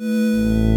Música